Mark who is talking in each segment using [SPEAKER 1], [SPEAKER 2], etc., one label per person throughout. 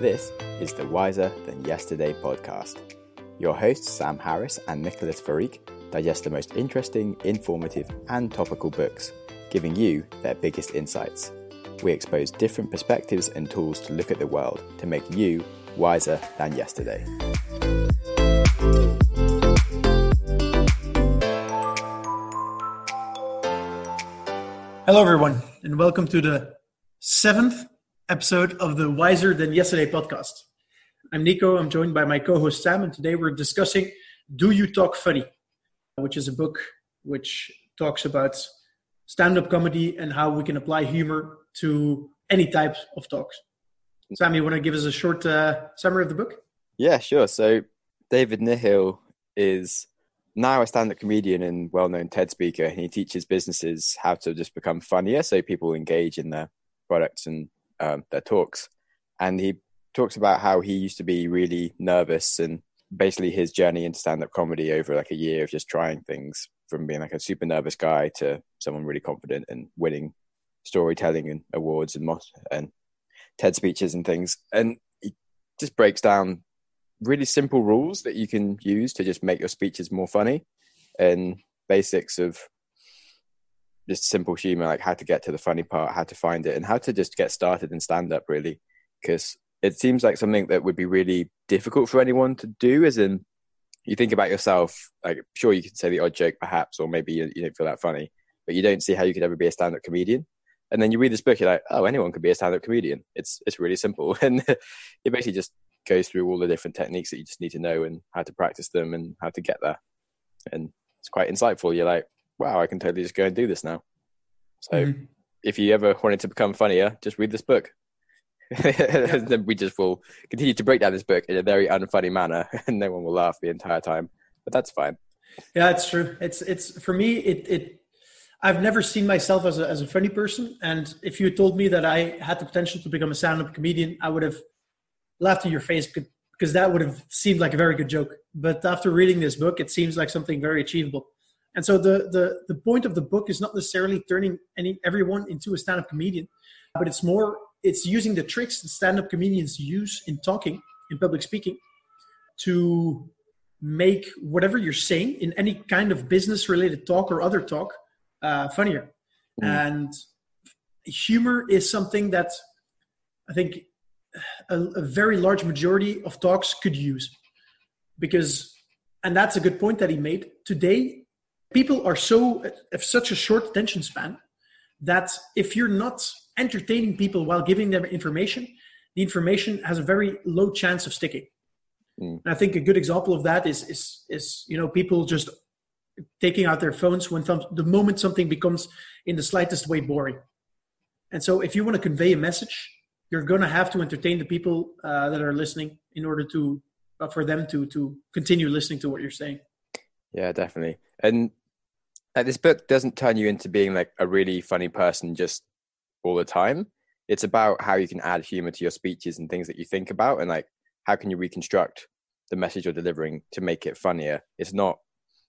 [SPEAKER 1] This is the Wiser Than Yesterday podcast. Your hosts, Sam Harris and Nicholas Farik, digest the most interesting, informative, and topical books, giving you their biggest insights. We expose different perspectives and tools to look at the world to make you wiser than yesterday.
[SPEAKER 2] Hello, everyone, and welcome to the seventh episode of the Wiser Than Yesterday podcast. I'm Nico. I'm joined by my co host Sam, and today we're discussing Do You Talk Funny, which is a book which talks about stand up comedy and how we can apply humor to any type of talks. Sam, you want to give us a short uh, summary of the book?
[SPEAKER 1] Yeah, sure. So, David Nihill is now a stand-up comedian and well-known TED speaker, and he teaches businesses how to just become funnier, so people engage in their products and um, their talks. And he talks about how he used to be really nervous and basically his journey into stand-up comedy over like a year of just trying things from being like a super nervous guy to someone really confident and winning storytelling and awards and and TED speeches and things. And he just breaks down really simple rules that you can use to just make your speeches more funny and basics of just simple humor like how to get to the funny part how to find it and how to just get started in stand up really because it seems like something that would be really difficult for anyone to do as in you think about yourself like sure you can say the odd joke perhaps or maybe you, you don't feel that funny but you don't see how you could ever be a stand-up comedian and then you read this book you're like oh anyone could be a stand-up comedian it's it's really simple and it basically just goes through all the different techniques that you just need to know and how to practice them and how to get there. And it's quite insightful. You're like, wow, I can totally just go and do this now. So mm-hmm. if you ever wanted to become funnier, just read this book. then we just will continue to break down this book in a very unfunny manner and no one will laugh the entire time. But that's fine.
[SPEAKER 2] Yeah, it's true. It's it's for me it it I've never seen myself as a as a funny person. And if you told me that I had the potential to become a stand-up comedian, I would have laughed in your face because that would have seemed like a very good joke. But after reading this book, it seems like something very achievable. And so the the the point of the book is not necessarily turning any everyone into a stand-up comedian, but it's more it's using the tricks that stand-up comedians use in talking in public speaking to make whatever you're saying in any kind of business related talk or other talk uh, funnier. Mm. And humor is something that I think a, a very large majority of talks could use because and that's a good point that he made today people are so have such a short attention span that if you're not entertaining people while giving them information the information has a very low chance of sticking. Mm. and i think a good example of that is is is you know people just taking out their phones when th- the moment something becomes in the slightest way boring. And so if you want to convey a message you're going to have to entertain the people uh, that are listening in order to uh, for them to to continue listening to what you're saying.
[SPEAKER 1] Yeah definitely. And uh, this book doesn't turn you into being like a really funny person just all the time. It's about how you can add humor to your speeches and things that you think about and like how can you reconstruct the message you're delivering to make it funnier? It's not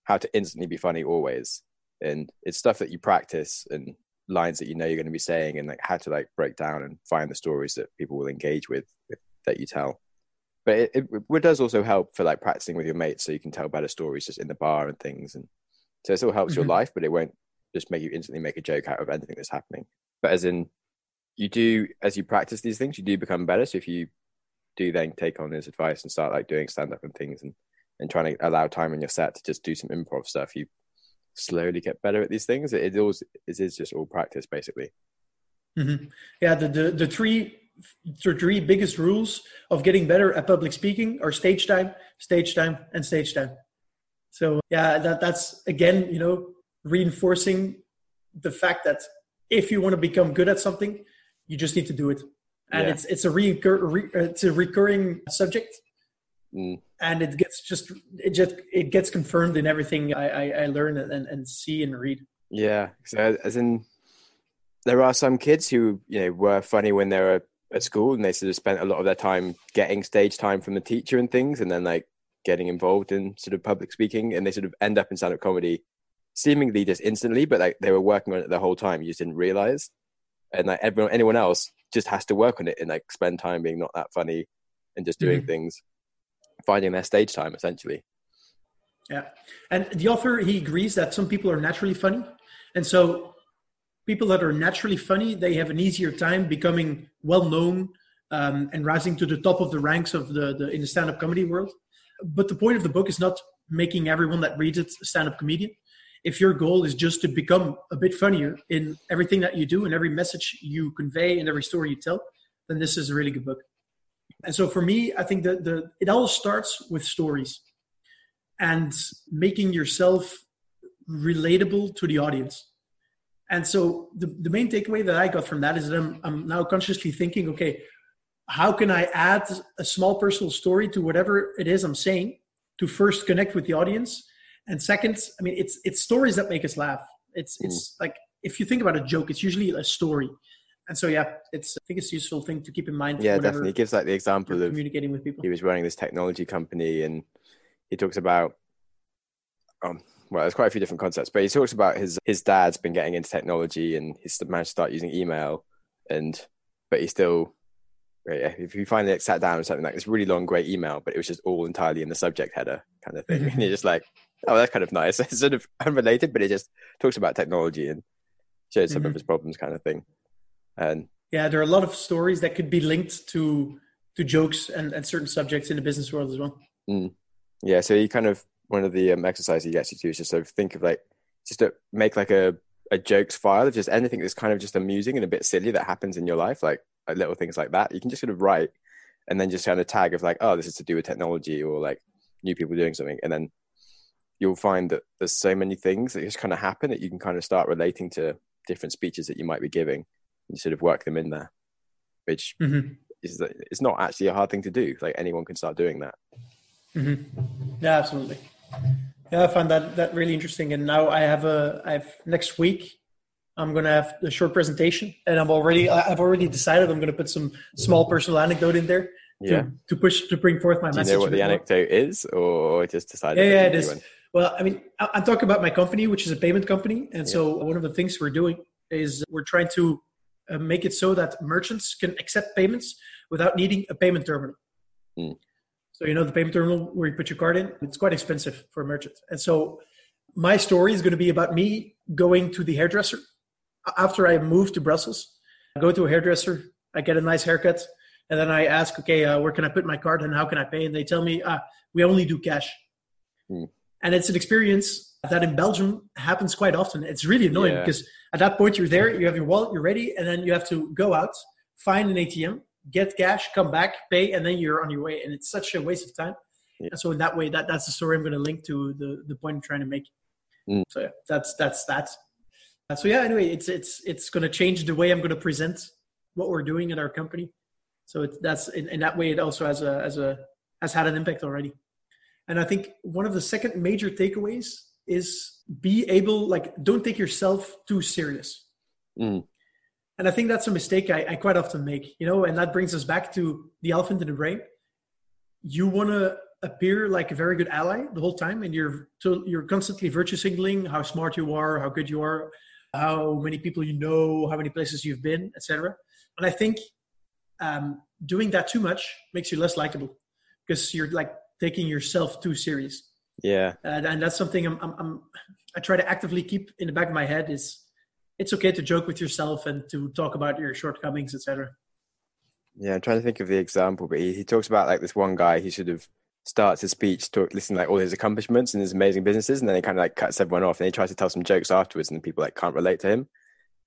[SPEAKER 1] how to instantly be funny always. And it's stuff that you practice and lines that you know you're going to be saying and like how to like break down and find the stories that people will engage with, with that you tell. But it, it, it, does also help for like practicing with your mates so you can tell better stories just in the bar and things and so it still helps mm-hmm. your life but it won't just make you instantly make a joke out of anything that's happening but as in you do as you practice these things you do become better so if you do then take on his advice and start like doing stand up and things and and trying to allow time in your set to just do some improv stuff you slowly get better at these things. It, it always it is just all practice, basically.
[SPEAKER 2] Mm-hmm. Yeah, the, the the three the three biggest rules of getting better at public speaking are stage time, stage time, and stage time. So yeah, that that's again, you know, reinforcing the fact that if you want to become good at something, you just need to do it. And yeah. it's it's a recur, re, it's a recurring subject Mm. And it gets just it just it gets confirmed in everything I, I, I learn and, and see and read.
[SPEAKER 1] Yeah. So as in there are some kids who, you know, were funny when they were at school and they sort of spent a lot of their time getting stage time from the teacher and things and then like getting involved in sort of public speaking and they sort of end up in stand-up comedy seemingly just instantly but like they were working on it the whole time you just didn't realize and like everyone anyone else just has to work on it and like spend time being not that funny and just doing
[SPEAKER 2] Mhm.
[SPEAKER 1] things, finding their stage time essentially.
[SPEAKER 2] Yeah. And the author, he agrees that some people are naturally funny. And so people that are naturally funny, they have an easier time becoming well known um, and rising to the top of the ranks of the, the in the stand-up comedy world. But the point of the book is not making everyone that reads it a stand-up comedian. If your goal is just to become a bit funnier in everything that you do and every message you convey and every story you tell, then this is a really good book. And so for me, I think that the it all starts with stories and making yourself relatable to the audience. And so the, the main takeaway that I got from that is that I'm, I'm now consciously thinking, okay, how can I add a small personal story to whatever it is I'm saying to first connect with the audience? And second, I mean, it's, it's stories that make us laugh. It's, it's like, if you think about a joke, it's usually a story. And so, yeah, it's, I think it's a useful thing to keep in mind.
[SPEAKER 1] Yeah, definitely. It gives like the example of
[SPEAKER 2] communicating with people.
[SPEAKER 1] he was running this technology company and he talks about um well there's quite a few different concepts but he talks about his his dad's been getting into technology and he's managed to start using email and but he still yeah, if you finally sat down with something like this really long great email but it was just all entirely in the subject header kind of thing
[SPEAKER 2] Mhm.
[SPEAKER 1] and you're just like oh that's kind of nice it's sort of unrelated but it just talks about technology and shows some
[SPEAKER 2] Mhm.
[SPEAKER 1] of his problems kind of thing and
[SPEAKER 2] Yeah, there are a lot of stories that could be linked to to jokes and, and certain subjects in the business world as well.
[SPEAKER 1] Yeah, so you kind of one of the um, exercises you to is just sort of think of like just to make like a a jokes file of just anything that's kind of just amusing and a bit silly that happens in your life, like, like little things like that. You can just sort of write and then just kind of tag of like, oh, this is to do with technology or like new people doing something, and then you'll find that there's so many things that just kind of happen that you can kind of start relating to different speeches that you might be giving. And you sort of work them in there, which
[SPEAKER 2] Mm-hmm.
[SPEAKER 1] is it's not actually a hard thing to do. Like anyone can start doing that.
[SPEAKER 2] Mm-hmm. Yeah, absolutely. Yeah, I find that that really interesting. And now I have a I have next week. I'm gonna have a short presentation, and I'm already I've already decided I'm gonna put some small personal anecdote in there to,
[SPEAKER 1] Yeah.
[SPEAKER 2] to push to bring forth my
[SPEAKER 1] Do you
[SPEAKER 2] message.
[SPEAKER 1] know
[SPEAKER 2] a
[SPEAKER 1] what the
[SPEAKER 2] more.
[SPEAKER 1] anecdote is, or just decided?
[SPEAKER 2] Yeah, yeah,
[SPEAKER 1] you
[SPEAKER 2] it is.
[SPEAKER 1] one?
[SPEAKER 2] Well, I mean, I'm talking about my company, which is a payment company, and so one of the things we're doing is we're trying to uh, make it so that merchants can accept payments without needing a payment terminal.
[SPEAKER 1] Hmm.
[SPEAKER 2] So you know the payment terminal where you put your card in, it's quite expensive for a merchant, and so my story is going to be about me going to the hairdresser after I moved to Brussels. I go to a hairdresser, I get a nice haircut, and then I ask, okay, uh, where can I put my card and how can I pay? And they tell me, ah, we only do cash.
[SPEAKER 1] Hmm.
[SPEAKER 2] And it's an experience that in Belgium happens quite often. It's really annoying
[SPEAKER 1] Yeah.
[SPEAKER 2] because at that point you're there, you have your wallet, you're ready, and then you have to go out, find an ATM, get cash, come back, pay, and then you're on your way. And it's such a waste of time.
[SPEAKER 1] Yeah.
[SPEAKER 2] And so in that way, that, that's the story I'm going to link to the, the point I'm trying to make.
[SPEAKER 1] Mm.
[SPEAKER 2] So yeah, that's that's that. Uh, so yeah, anyway, it's it's it's going to change the way I'm going to present what we're doing at our company. So it's that's in, in that way it also has a as a has had an impact already. And I think one of the second major takeaways is be able like don't take yourself too serious.
[SPEAKER 1] Mm.
[SPEAKER 2] And I think that's a mistake I, I quite often make, you know, and that brings us back to the elephant in the brain. You want to appear like a very good ally the whole time, and you're so you're constantly virtue signaling how smart you are, how good you are, how many people you know, how many places you've been, etc. And I think um, doing that too much makes you less likable because you're like taking yourself too serious,
[SPEAKER 1] Yeah,
[SPEAKER 2] and, and that's something I'm, I'm, I'm I try to actively keep in the back of my head is it's okay to joke with yourself and to talk about your shortcomings, etc.
[SPEAKER 1] yeah. I'm trying to think of the example, but he, he talks about like this one guy. He sort of starts his speech, talk, listening like all his accomplishments and his amazing businesses, and then he kind of like cuts everyone off, and he tries to tell some jokes afterwards, and people like can't relate to him.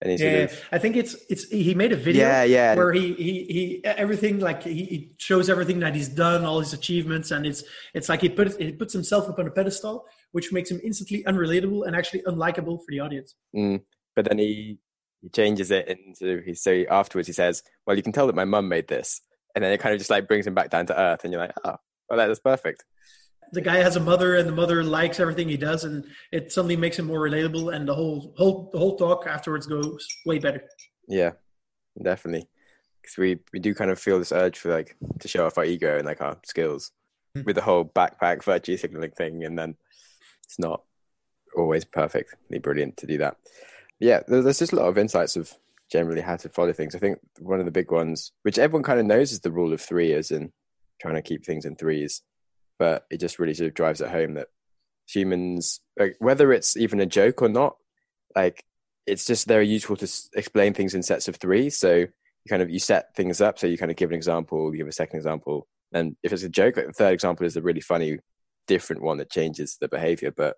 [SPEAKER 1] And he's
[SPEAKER 2] Yeah,
[SPEAKER 1] sort of
[SPEAKER 2] I think it's it's he made a video
[SPEAKER 1] yeah, yeah,
[SPEAKER 2] where he he he everything like he, he shows everything that he's done, all his achievements, and it's it's like he put he puts himself up on a pedestal, which makes him instantly unrelatable and actually unlikable for the audience.
[SPEAKER 1] Mm. But then he he changes it into he so afterwards he says, "Well, you can tell that my mum made this," and then it kind of just like brings him back down to earth, and you're like, "Oh, well, that's perfect."
[SPEAKER 2] The guy has a mother, and the mother likes everything he does, and it suddenly makes him more relatable, and the whole whole the whole talk afterwards goes way better.
[SPEAKER 1] Yeah, definitely. Because we we do kind of feel this urge for like to show off our ego and like our skills
[SPEAKER 2] Mm.
[SPEAKER 1] with the whole backpack virtue signaling thing, and then it's not always perfectly brilliant to do that. Yeah, there- there's just a lot of insights of generally how to follow things. I think one of the big ones, which everyone kind of knows, is the rule of three. As in, trying to keep things in threes, but it just really sort of drives it home that humans, like, whether it's even a joke or not, like it's just very useful to s- explain things in sets of three. So you kind of you set things up. So you kind of give an example, you give a second example, and if it's a joke, like the third example is a really funny, different one that changes the behavior. But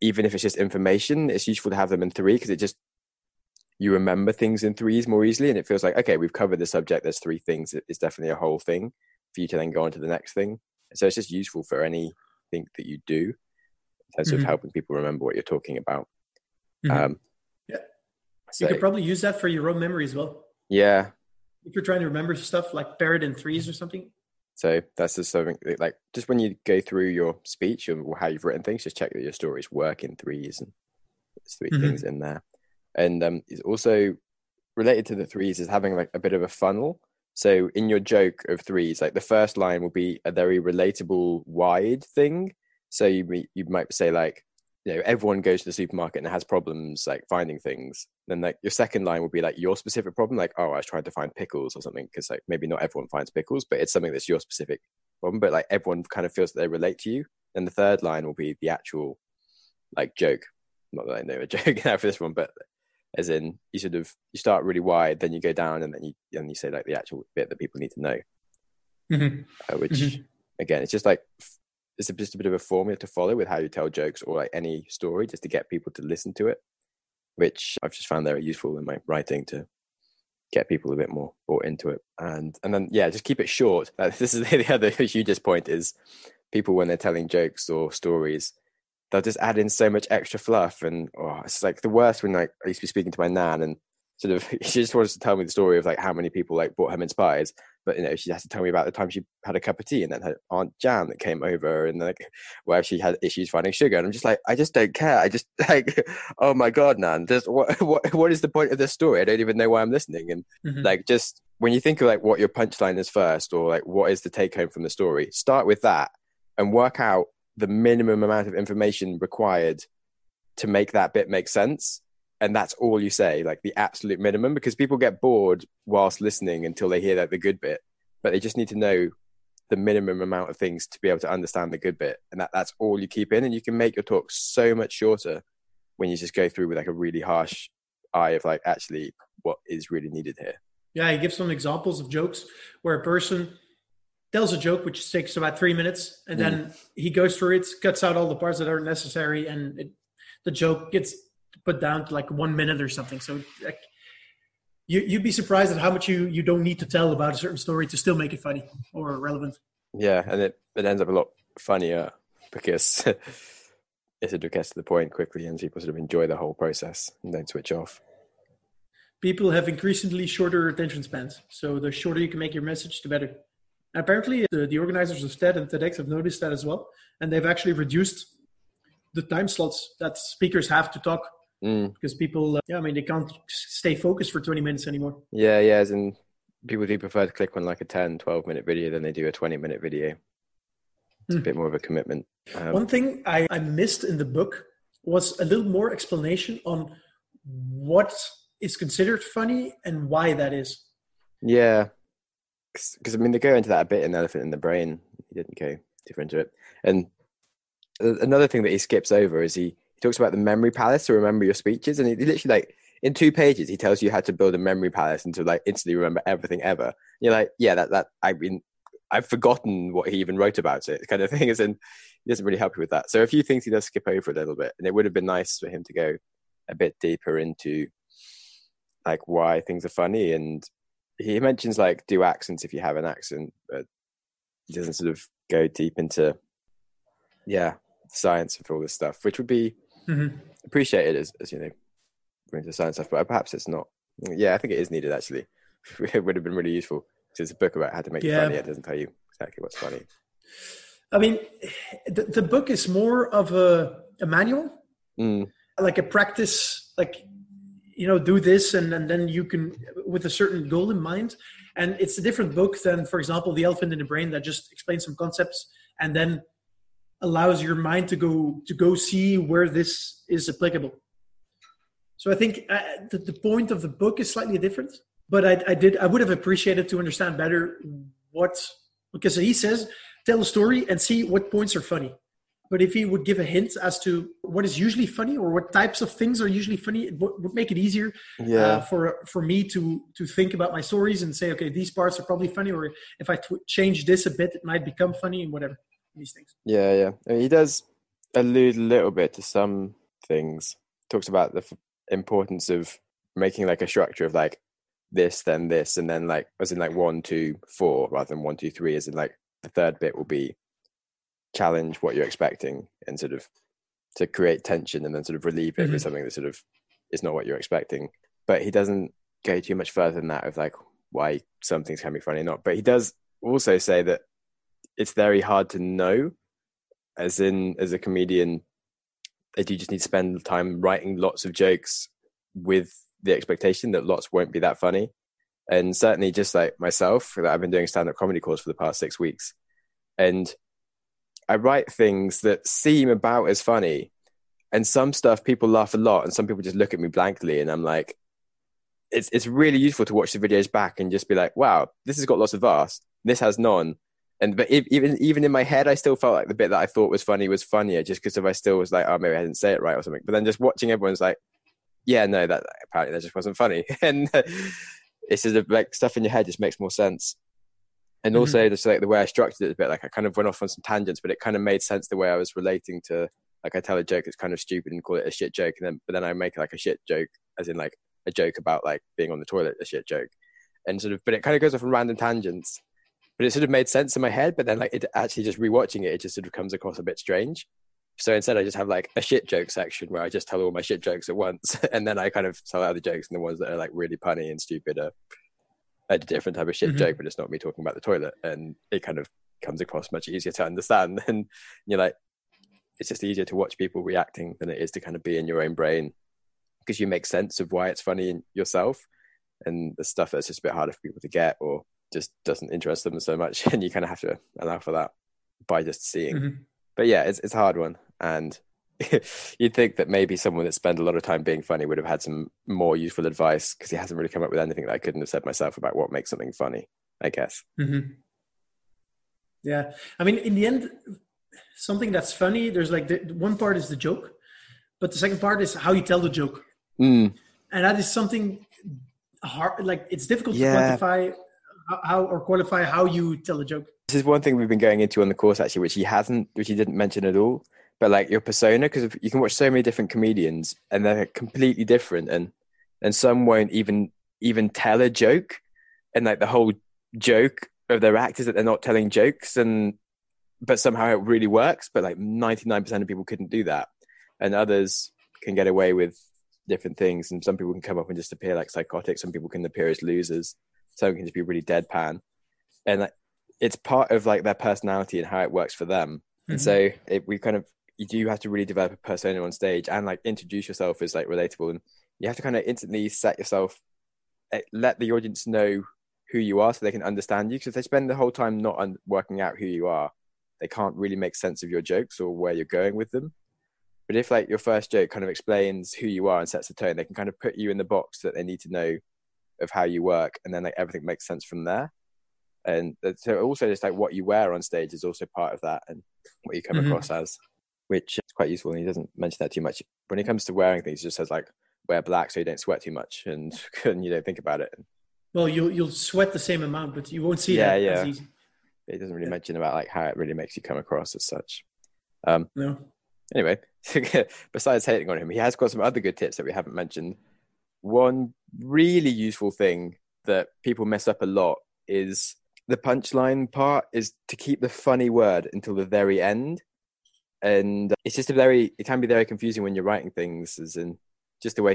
[SPEAKER 1] even if it's just information, it's useful to have them in three because it just you remember things in threes more easily, and it feels like okay, we've covered the subject. There's three things. It's definitely a whole thing for you to then go on to the next thing. So it's just useful for anything that you do in terms
[SPEAKER 2] Mhm.
[SPEAKER 1] of helping people remember what you're talking about.
[SPEAKER 2] Mhm.
[SPEAKER 1] Um,
[SPEAKER 2] Yeah.
[SPEAKER 1] So,
[SPEAKER 2] you could probably use that for your own memory as well.
[SPEAKER 1] yeah,
[SPEAKER 2] If you're trying to remember stuff like pair it in threes or something.
[SPEAKER 1] so that's just something that, like just when you go through your speech or how you've written things, just check that your stories work in threes and there's 3
[SPEAKER 2] Mhm.
[SPEAKER 1] things in there. And um, it's also related to the threes is having like a bit of a funnel. So in your joke of threes, like the first line will be a very relatable wide thing. So you you might say like, you know, everyone goes to the supermarket and has problems like finding things. Then like your second line will be like your specific problem, like oh I was trying to find pickles or something because like maybe not everyone finds pickles, but it's something that's your specific problem. But like everyone kind of feels that they relate to you. And the third line will be the actual like joke. Not that I know a joke now for this one, but as in you sort of you start really wide, then you go down, and then you and you say like the actual bit that people need to know.
[SPEAKER 2] Mm-hmm.
[SPEAKER 1] Uh, which
[SPEAKER 2] Mhm.
[SPEAKER 1] again, it's just like it's a- just a bit of a formula to follow with how you tell jokes or like any story, just to get people to listen to it. Which I've just found very useful in my writing to get people a bit more bought into it, and and then yeah, just keep it short. This is the other hugest point is people when they're telling jokes or stories they'll just add in so much extra fluff and oh, it's like the worst when like I used to be speaking to my nan and sort of she just wanted to tell me the story of like how many people like bought her mince pies but you know she has to tell me about the time she had a cup of tea and then her aunt Jan that came over and like where she had issues finding sugar. And I'm just like I just don't care. I just like oh my god nan just what what what is the point of this story? I don't even know why I'm listening. And
[SPEAKER 2] Mhm.
[SPEAKER 1] like just when you think of like what your punchline is first or like what is the take home from the story start with that and work out the minimum amount of information required to make that bit make sense. And that's all you say like the absolute minimum because people get bored whilst listening until they hear like the good bit but they just need to know the minimum amount of things to be able to understand the good bit. And that, that's all you keep in and you can make your talk so much shorter when you just go through with like a really harsh eye of like actually what is really needed here.
[SPEAKER 2] Yeah, he gives some examples of jokes where a person tells a joke which takes about three minutes, and then mm-hmm. he goes through it, cuts out all the parts that aren't necessary, and it, the joke gets put down to like one minute or something. So like, you you'd be surprised at how much you you don't need to tell about a certain story to still make it funny or relevant.
[SPEAKER 1] Yeah, and it, it ends up a lot funnier because it gets to the point quickly and people sort of enjoy the whole process and don't switch off.
[SPEAKER 2] People have increasingly shorter attention spans, so the shorter you can make your message, the better. Apparently, the, the organizers of TED and TEDx have noticed that as well, and they've actually reduced the time slots that speakers have to talk
[SPEAKER 1] Mm,
[SPEAKER 2] because people, uh, yeah, I mean, they can't stay focused for 20 minutes anymore.
[SPEAKER 1] yeah, yeah, as in people do prefer to click on like a 10, 12 minute video than they do a 20 minute video. It's a
[SPEAKER 2] Hmm.
[SPEAKER 1] bit more of a commitment. Um,
[SPEAKER 2] One thing I, I missed in the book was a little more explanation on what is considered funny and why that is.
[SPEAKER 1] Yeah, because I mean they go into that a bit in Elephant in the Brain. He didn't go deeper into it. And another thing that he skips over is he, he talks about the memory palace to remember your speeches, and he, he literally like in two pages he tells you how to build a memory palace and to like instantly remember everything ever. And you're like, yeah, that that I mean. I've forgotten what he even wrote about it, kind of thing. Is in he doesn't really help you with that. So a few things he does skip over a little bit, and it would have been nice for him to go a bit deeper into like why things are funny and he mentions like do accents if you have an accent, but he doesn't sort of go deep into yeah science of all this stuff, which would be
[SPEAKER 2] Mhm.
[SPEAKER 1] appreciated as, as you know into science stuff, but perhaps it's not. Yeah, I think it is needed actually. it would have been really useful because it's a book about how to make it
[SPEAKER 2] Yeah.
[SPEAKER 1] funny. It doesn't tell you exactly what's funny.
[SPEAKER 2] I mean, the, the book is more of a, a manual,
[SPEAKER 1] Mm,
[SPEAKER 2] like a practice, like, you know, do this and, and then you can, with a certain goal in mind. And it's a different book than, for example, The Elephant in the Brain that just explains some concepts and then allows your mind to go to go see where this is applicable. So I think uh, the, the point of the book is slightly different, but I, I did I would have appreciated to understand better what Because he says, tell a story and see what points are funny. But if he would give a hint as to what is usually funny or what types of things are usually funny, it would, would make it easier
[SPEAKER 1] Yeah.
[SPEAKER 2] uh, for for me to to think about my stories and say, okay, these parts are probably funny, or if I tw- change this a bit, it might become funny and whatever. These things.
[SPEAKER 1] Yeah, yeah. I mean, he does allude a little bit to some things. Talks about the f- importance of making like a structure of like this, then this, and then like as in like one, two, four, rather than one, two, three. As in like the third bit will be challenge what you're expecting and sort of to create tension and then sort of relieve it with
[SPEAKER 2] Mhm.
[SPEAKER 1] something that sort of is not what you're expecting. But he doesn't go too much further than that of like why some things can be funny or not. But he does also say that it's very hard to know as in as a comedian that you just need to spend time writing lots of jokes with the expectation that lots won't be that funny and certainly just like myself that i've been doing stand-up comedy course for the past six weeks and i write things that seem about as funny and some stuff people laugh a lot and some people just look at me blankly and i'm like it's it's really useful to watch the videos back and just be like wow this has got lots of laughs this has none and but even even in my head, I still felt like the bit that I thought was funny was funnier, just because if I still was like, oh, maybe I didn't say it right or something. But then just watching everyone's like, yeah, no, that apparently that just wasn't funny, and uh, it's sort of like stuff in your head just makes more sense. And
[SPEAKER 2] Mhm.
[SPEAKER 1] also, just like the way I structured it a bit, like I kind of went off on some tangents, but it kind of made sense the way I was relating to, like I tell a joke that's kind of stupid and call it a shit joke, and then but then I make like a shit joke, as in like a joke about like being on the toilet, a shit joke, and sort of, but it kind of goes off on random tangents but it sort of made sense in my head. But then, like, it actually just rewatching it, it just sort of comes across a bit strange. So instead, I just have like a shit joke section where I just tell all my shit jokes at once, and then I kind of tell other jokes, and the ones that are like really punny and stupid are a different type of shit
[SPEAKER 2] Mhm.
[SPEAKER 1] joke, but it's not me talking about the toilet, and it kind of comes across much easier to understand. And you're like, it's just easier to watch people reacting than it is to kind of be in your own brain because you make sense of why it's funny in yourself, and the stuff that's just a bit harder for people to get or just doesn't interest them so much and you kind of have to allow for that by just seeing
[SPEAKER 2] Mhm.
[SPEAKER 1] but yeah it's, it's a hard one and you'd think that maybe someone that spent a lot of time being funny would have had some more useful advice because he hasn't really come up with anything that i couldn't have said myself about what makes something funny i guess
[SPEAKER 2] Mm-hmm. Yeah, I mean, in the end, something that's funny. There's like the one part is the joke, but the second part is how you tell the joke,
[SPEAKER 1] mm,
[SPEAKER 2] and that is something hard. Like it's difficult
[SPEAKER 1] Yeah.
[SPEAKER 2] to quantify how, how or qualify how you tell a joke.
[SPEAKER 1] this is one thing we've been going into on the course actually which he hasn't which he didn't mention at all but like your persona because you can watch so many different comedians and they're completely different and and some won't even even tell a joke. And like the whole joke of their act is that they're not telling jokes and but somehow it really works but like 99% of people couldn't do that. And others can get away with different things and some people can come up and just appear like psychotic. Some people can appear as losers. Some can just be really deadpan. And like, it's part of like their personality and how it works for them. And
[SPEAKER 2] Mhm.
[SPEAKER 1] so it, we kind of you do have to really develop a persona on stage and like introduce yourself as like relatable and you have to kind of instantly set yourself eh, let the audience know who you are so they can understand you because if they spend the whole time not un- working out who you are they can't really make sense of your jokes or where you're going with them. But if like your first joke kind of explains who you are and sets the tone they can kind of put you in the box that they need to know of how you work and then like everything makes sense from there. And so also just like what you wear on stage is also part of that and what you come
[SPEAKER 2] Mhm.
[SPEAKER 1] across as which is quite useful and he doesn't mention that too much when it comes to wearing things he just says like wear black so you don't sweat too much and, and you don't think about it
[SPEAKER 2] Well, you'll you'll sweat the same amount, but you won't see
[SPEAKER 1] Yeah,
[SPEAKER 2] that
[SPEAKER 1] yeah.
[SPEAKER 2] easy.
[SPEAKER 1] it doesn't really
[SPEAKER 2] Yeah.
[SPEAKER 1] mention about like how it really makes you come across as such um
[SPEAKER 2] No.
[SPEAKER 1] anyway besides hating on him he has got some other good tips that we haven't mentioned one really useful thing that people mess up a lot is the punchline part is to keep the funny word until the very end and it's just a very it can be very confusing when you're writing things as in just the way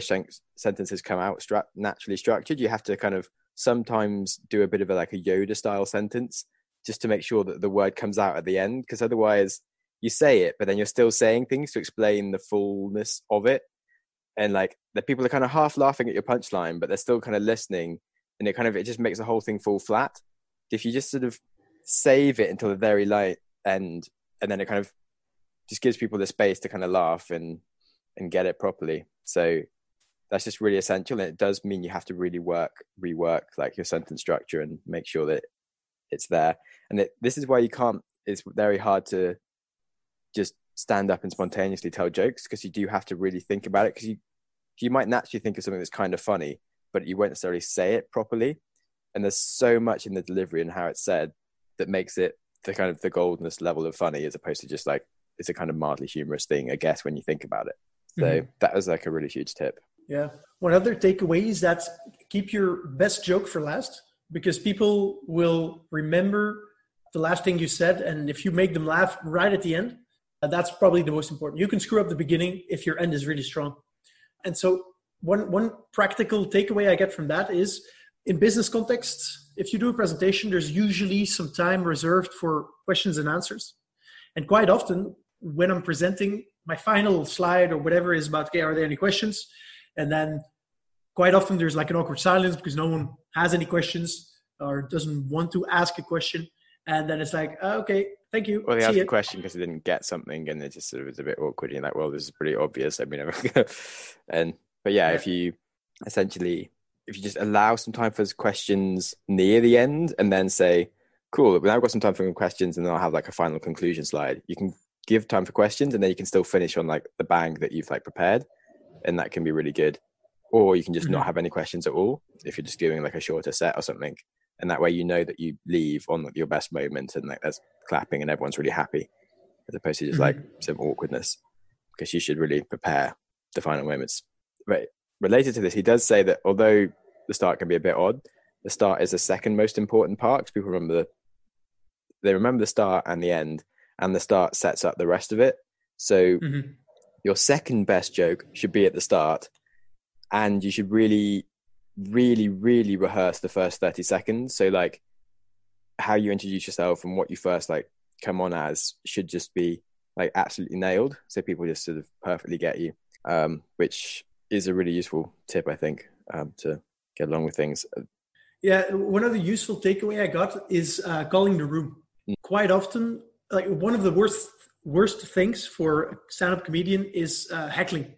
[SPEAKER 1] sentences come out stra- naturally structured you have to kind of sometimes do a bit of a like a yoda style sentence just to make sure that the word comes out at the end because otherwise you say it but then you're still saying things to explain the fullness of it. And like the people are kind of half laughing at your punchline but they're still kind of listening and it kind of it just makes the whole thing fall flat. If you just sort of save it until the very light end and then it kind of just gives people the space to kind of laugh and and get it properly so that's just really essential and it does mean you have to really work rework like your sentence structure and make sure that it's there. And it, this is why you can't. It's very hard to just stand up and spontaneously tell jokes because you do have to really think about it because you you might naturally think of something that's kind of funny, but you won't necessarily say it properly. And there's so much in the delivery and how it's said that makes it the kind of the goldenest level of funny as opposed to just like it's a kind of mildly humorous thing, I guess, when you think about it. So mm-hmm. that was like a really huge tip.
[SPEAKER 2] Yeah. One other takeaway is that keep your best joke for last because people will remember the last thing you said. And if you make them laugh right at the end, uh, that's probably the most important. You can screw up the beginning if your end is really strong. And so, one, one practical takeaway I get from that is in business contexts, if you do a presentation, there's usually some time reserved for questions and answers. And quite often, when I'm presenting, my final slide or whatever is about, okay, are there any questions? And then quite often there's like an awkward silence because no one has any questions or doesn't want to ask a question. And then it's like, oh, okay, thank you.
[SPEAKER 1] Well, they asked a question because they didn't get something and it just sort of was a bit awkward. You're like, well, this is pretty obvious. I mean, and, but yeah, yeah, if you essentially, if you just allow some time for questions near the end and then say, cool, now I've got some time for questions and then I'll have like a final conclusion slide. You can give time for questions and then you can still finish on like the bang that you've like prepared and that can be really good or you can just mm-hmm. not have any questions at all if you're just doing like a shorter set or something and that way you know that you leave on your best moment and like there's clapping and everyone's really happy as opposed to just mm-hmm. like some awkwardness because you should really prepare the final moments right related to this he does say that although the start can be a bit odd the start is the second most important part because people remember the they remember the start and the end and the start sets up the rest of it. So mm-hmm. your second best joke should be at the start, and you should really, really, really rehearse the first 30 seconds. So, like, how you introduce yourself and what you first like come on as should just be like absolutely nailed. So people just sort of perfectly get you, um, which is a really useful tip, I think, um, to get along with things.
[SPEAKER 2] Yeah, one of the useful takeaway I got is uh, calling the room. Mm. Quite often, like one of the worst worst things for a stand-up comedian is uh, heckling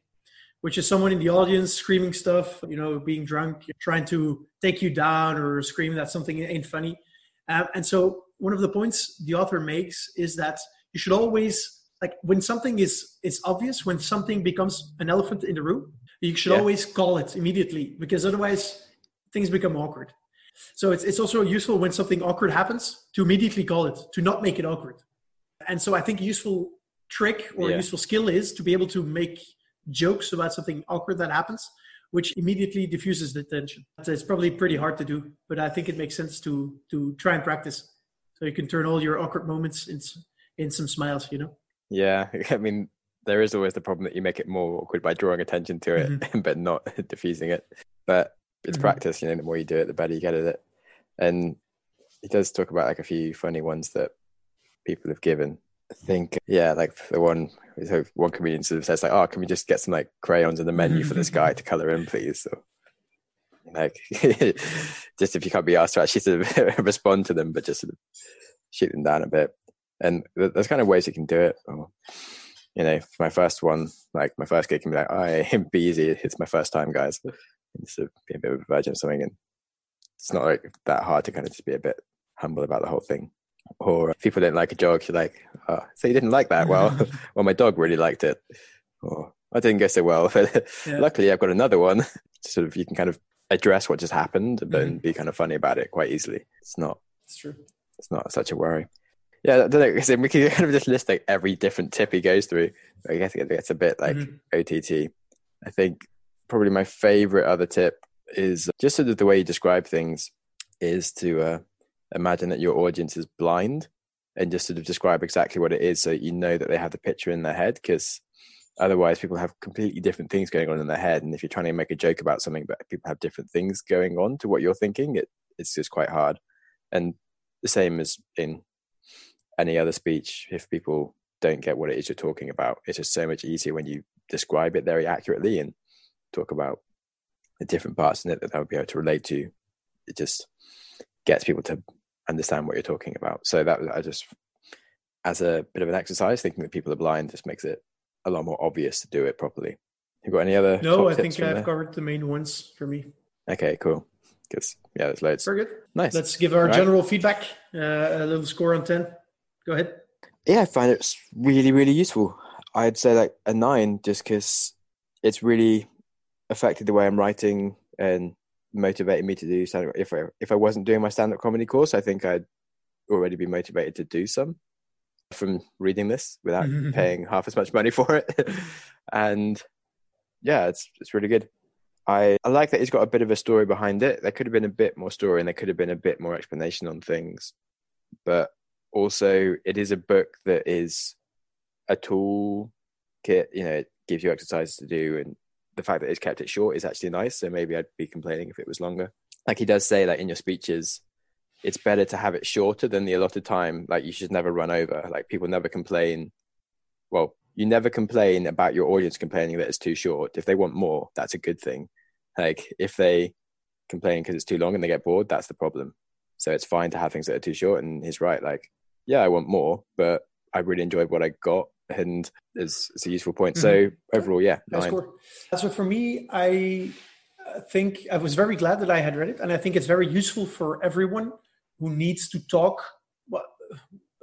[SPEAKER 2] which is someone in the audience screaming stuff you know being drunk trying to take you down or screaming that something ain't funny. Um, and so one of the points the author makes is that you should always like when something is is obvious when something becomes an elephant in the room you should yeah. always call it immediately because otherwise things become awkward. So it's, it's also useful when something awkward happens to immediately call it to not make it awkward and so I think a useful trick or yeah. useful skill is to be able to make jokes about something awkward that happens, which immediately diffuses the tension. It's probably pretty hard to do, but I think it makes sense to to try and practice, so you can turn all your awkward moments in in some smiles. You know.
[SPEAKER 1] Yeah, I mean, there is always the problem that you make it more awkward by drawing attention to it, mm-hmm. but not diffusing it. But it's mm-hmm. practice, you know. The more you do it, the better you get at it. And he does talk about like a few funny ones that people have given. I think, yeah, like the one one comedian sort of says like, "Oh, can we just get some like crayons in the menu for this guy to color in, please?" So, like, just if you can't be asked to actually sort of respond to them, but just sort of shoot them down a bit. And there's kind of ways you can do it. Or, you know, my first one, like my first gig can be like, "I be easy. It's my first time, guys." And sort of be a bit of a virgin or something, and it's not like that hard to kind of just be a bit humble about the whole thing or people didn't like a joke, you're like, oh, so you didn't like that? Well, well, my dog really liked it. Or I didn't go so well. But yeah. luckily, I've got another one. sort of, you can kind of address what just happened, but mm-hmm. be kind of funny about it quite easily. It's not.
[SPEAKER 2] It's true.
[SPEAKER 1] It's not such a worry. Yeah, I don't know. Cause We can kind of just list like every different tip he goes through. I guess it gets a bit like mm-hmm. OTT. I think probably my favorite other tip is just sort of the way you describe things is to uh, imagine that your audience is blind and just sort of describe exactly what it is so you know that they have the picture in their head because otherwise people have completely different things going on in their head and if you're trying to make a joke about something but people have different things going on to what you're thinking it, it's just quite hard. And the same as in any other speech if people don't get what it is you're talking about it's just so much easier when you describe it very accurately and talk about the different parts in it that they'll be able to relate to. It just gets people to understand what you're talking about. So that I just, as a bit of an exercise, thinking that people are blind just makes it a lot more obvious to do it properly. You got any other?
[SPEAKER 2] No, I think I've there? covered the main ones for me.
[SPEAKER 1] Okay, cool. because yeah, there's loads.
[SPEAKER 2] Very good.
[SPEAKER 1] Nice.
[SPEAKER 2] Let's give our
[SPEAKER 1] Right.
[SPEAKER 2] general feedback. Uh, a little score on ten. Go ahead.
[SPEAKER 1] Yeah, I find it's really, really useful. I'd say like a nine, just because it's really affected the way I'm writing and motivated me to do stand-up. If I if I wasn't doing my stand-up comedy course, I think I'd already be motivated to do some from reading this without paying half as much money for it. and yeah, it's it's really good. I, I like that he's got a bit of a story behind it. There could have been a bit more story and there could have been a bit more explanation on things. But also it is a book that is a tool kit, you know, it gives you exercises to do and the fact that it's kept it short is actually nice. So maybe I'd be complaining if it was longer. Like he does say that in your speeches, it's better to have it shorter than the allotted time. Like you should never run over. Like people never complain. Well, you never complain about your audience complaining that it's too short. If they want more, that's a good thing. Like if they complain because it's too long and they get bored, that's the problem. So it's fine to have things that are too short. And he's right. Like, yeah, I want more, but I really enjoyed what I got, and it's, it's a useful point. So mm-hmm. overall, yeah, nine.
[SPEAKER 2] So for me, I think I was very glad that I had read it, and I think it's very useful for everyone who needs to talk. Well,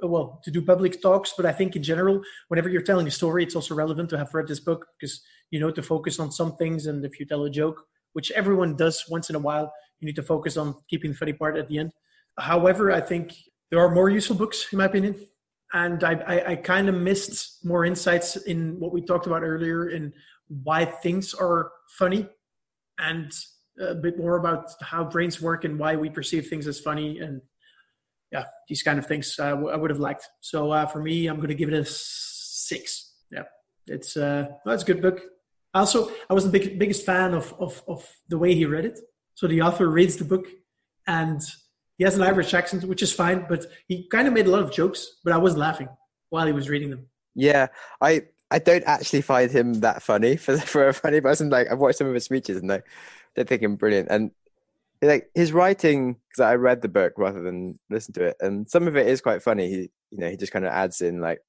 [SPEAKER 2] well, to do public talks, but I think in general, whenever you're telling a story, it's also relevant to have read this book because you know to focus on some things, and if you tell a joke, which everyone does once in a while, you need to focus on keeping the funny part at the end. However, I think there are more useful books, in my opinion. And I, I, I kind of missed more insights in what we talked about earlier in why things are funny and a bit more about how brains work and why we perceive things as funny and yeah, these kind of things uh, I would have liked. So uh, for me, I'm going to give it a six. Yeah, it's uh, a good book. Also, I wasn't the big, biggest fan of, of of the way he read it. So the author reads the book and he has an Irish accent, which is fine, but he kind of made a lot of jokes, but I wasn't laughing while he was reading them.
[SPEAKER 1] Yeah, I I don't actually find him that funny for for a funny person. Like I've watched some of his speeches and I don't think him brilliant. And like his writing, because I read the book rather than listen to it, and some of it is quite funny. He you know he just kind of adds in like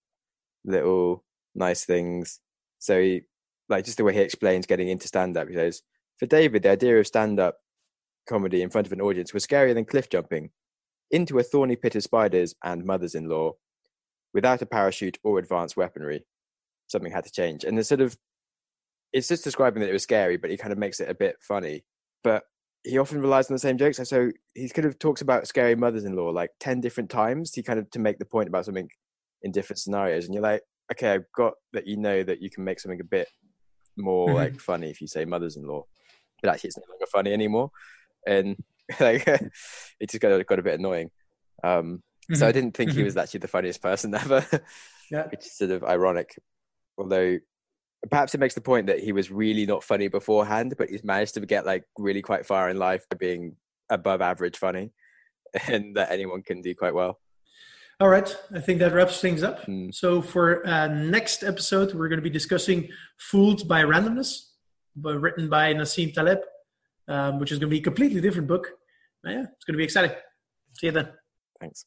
[SPEAKER 1] little nice things. So he like just the way he explains getting into stand up. He says for David, the idea of stand up comedy in front of an audience was scarier than cliff jumping into a thorny pit of spiders and mothers in law without a parachute or advanced weaponry. Something had to change. And the sort of it's just describing that it was scary, but he kind of makes it a bit funny. But he often relies on the same jokes. And so he kind of talks about scary mothers in law like 10 different times. He kind of to make the point about something in different scenarios. And you're like, okay, I've got that you know that you can make something a bit more
[SPEAKER 2] Mhm.
[SPEAKER 1] like funny if you say mothers in law. But actually it's no longer funny anymore. And like it just got, got a bit annoying. Um so I didn't think he
[SPEAKER 2] Mhm.
[SPEAKER 1] was actually the funniest person ever,
[SPEAKER 2] Yeah.
[SPEAKER 1] which is sort of ironic. Although perhaps it makes the point that he was really not funny beforehand, but he's managed to get like really quite far in life by being above average funny, and that anyone can do quite well.
[SPEAKER 2] All right, I think that wraps things up.
[SPEAKER 1] Mm.
[SPEAKER 2] So for uh, next episode, we're going to be discussing "Fooled by Randomness," but written by Nassim Taleb, um, which is going to be a completely different book. Uh, yeah, it's going to be exciting. See you then.
[SPEAKER 1] Thanks.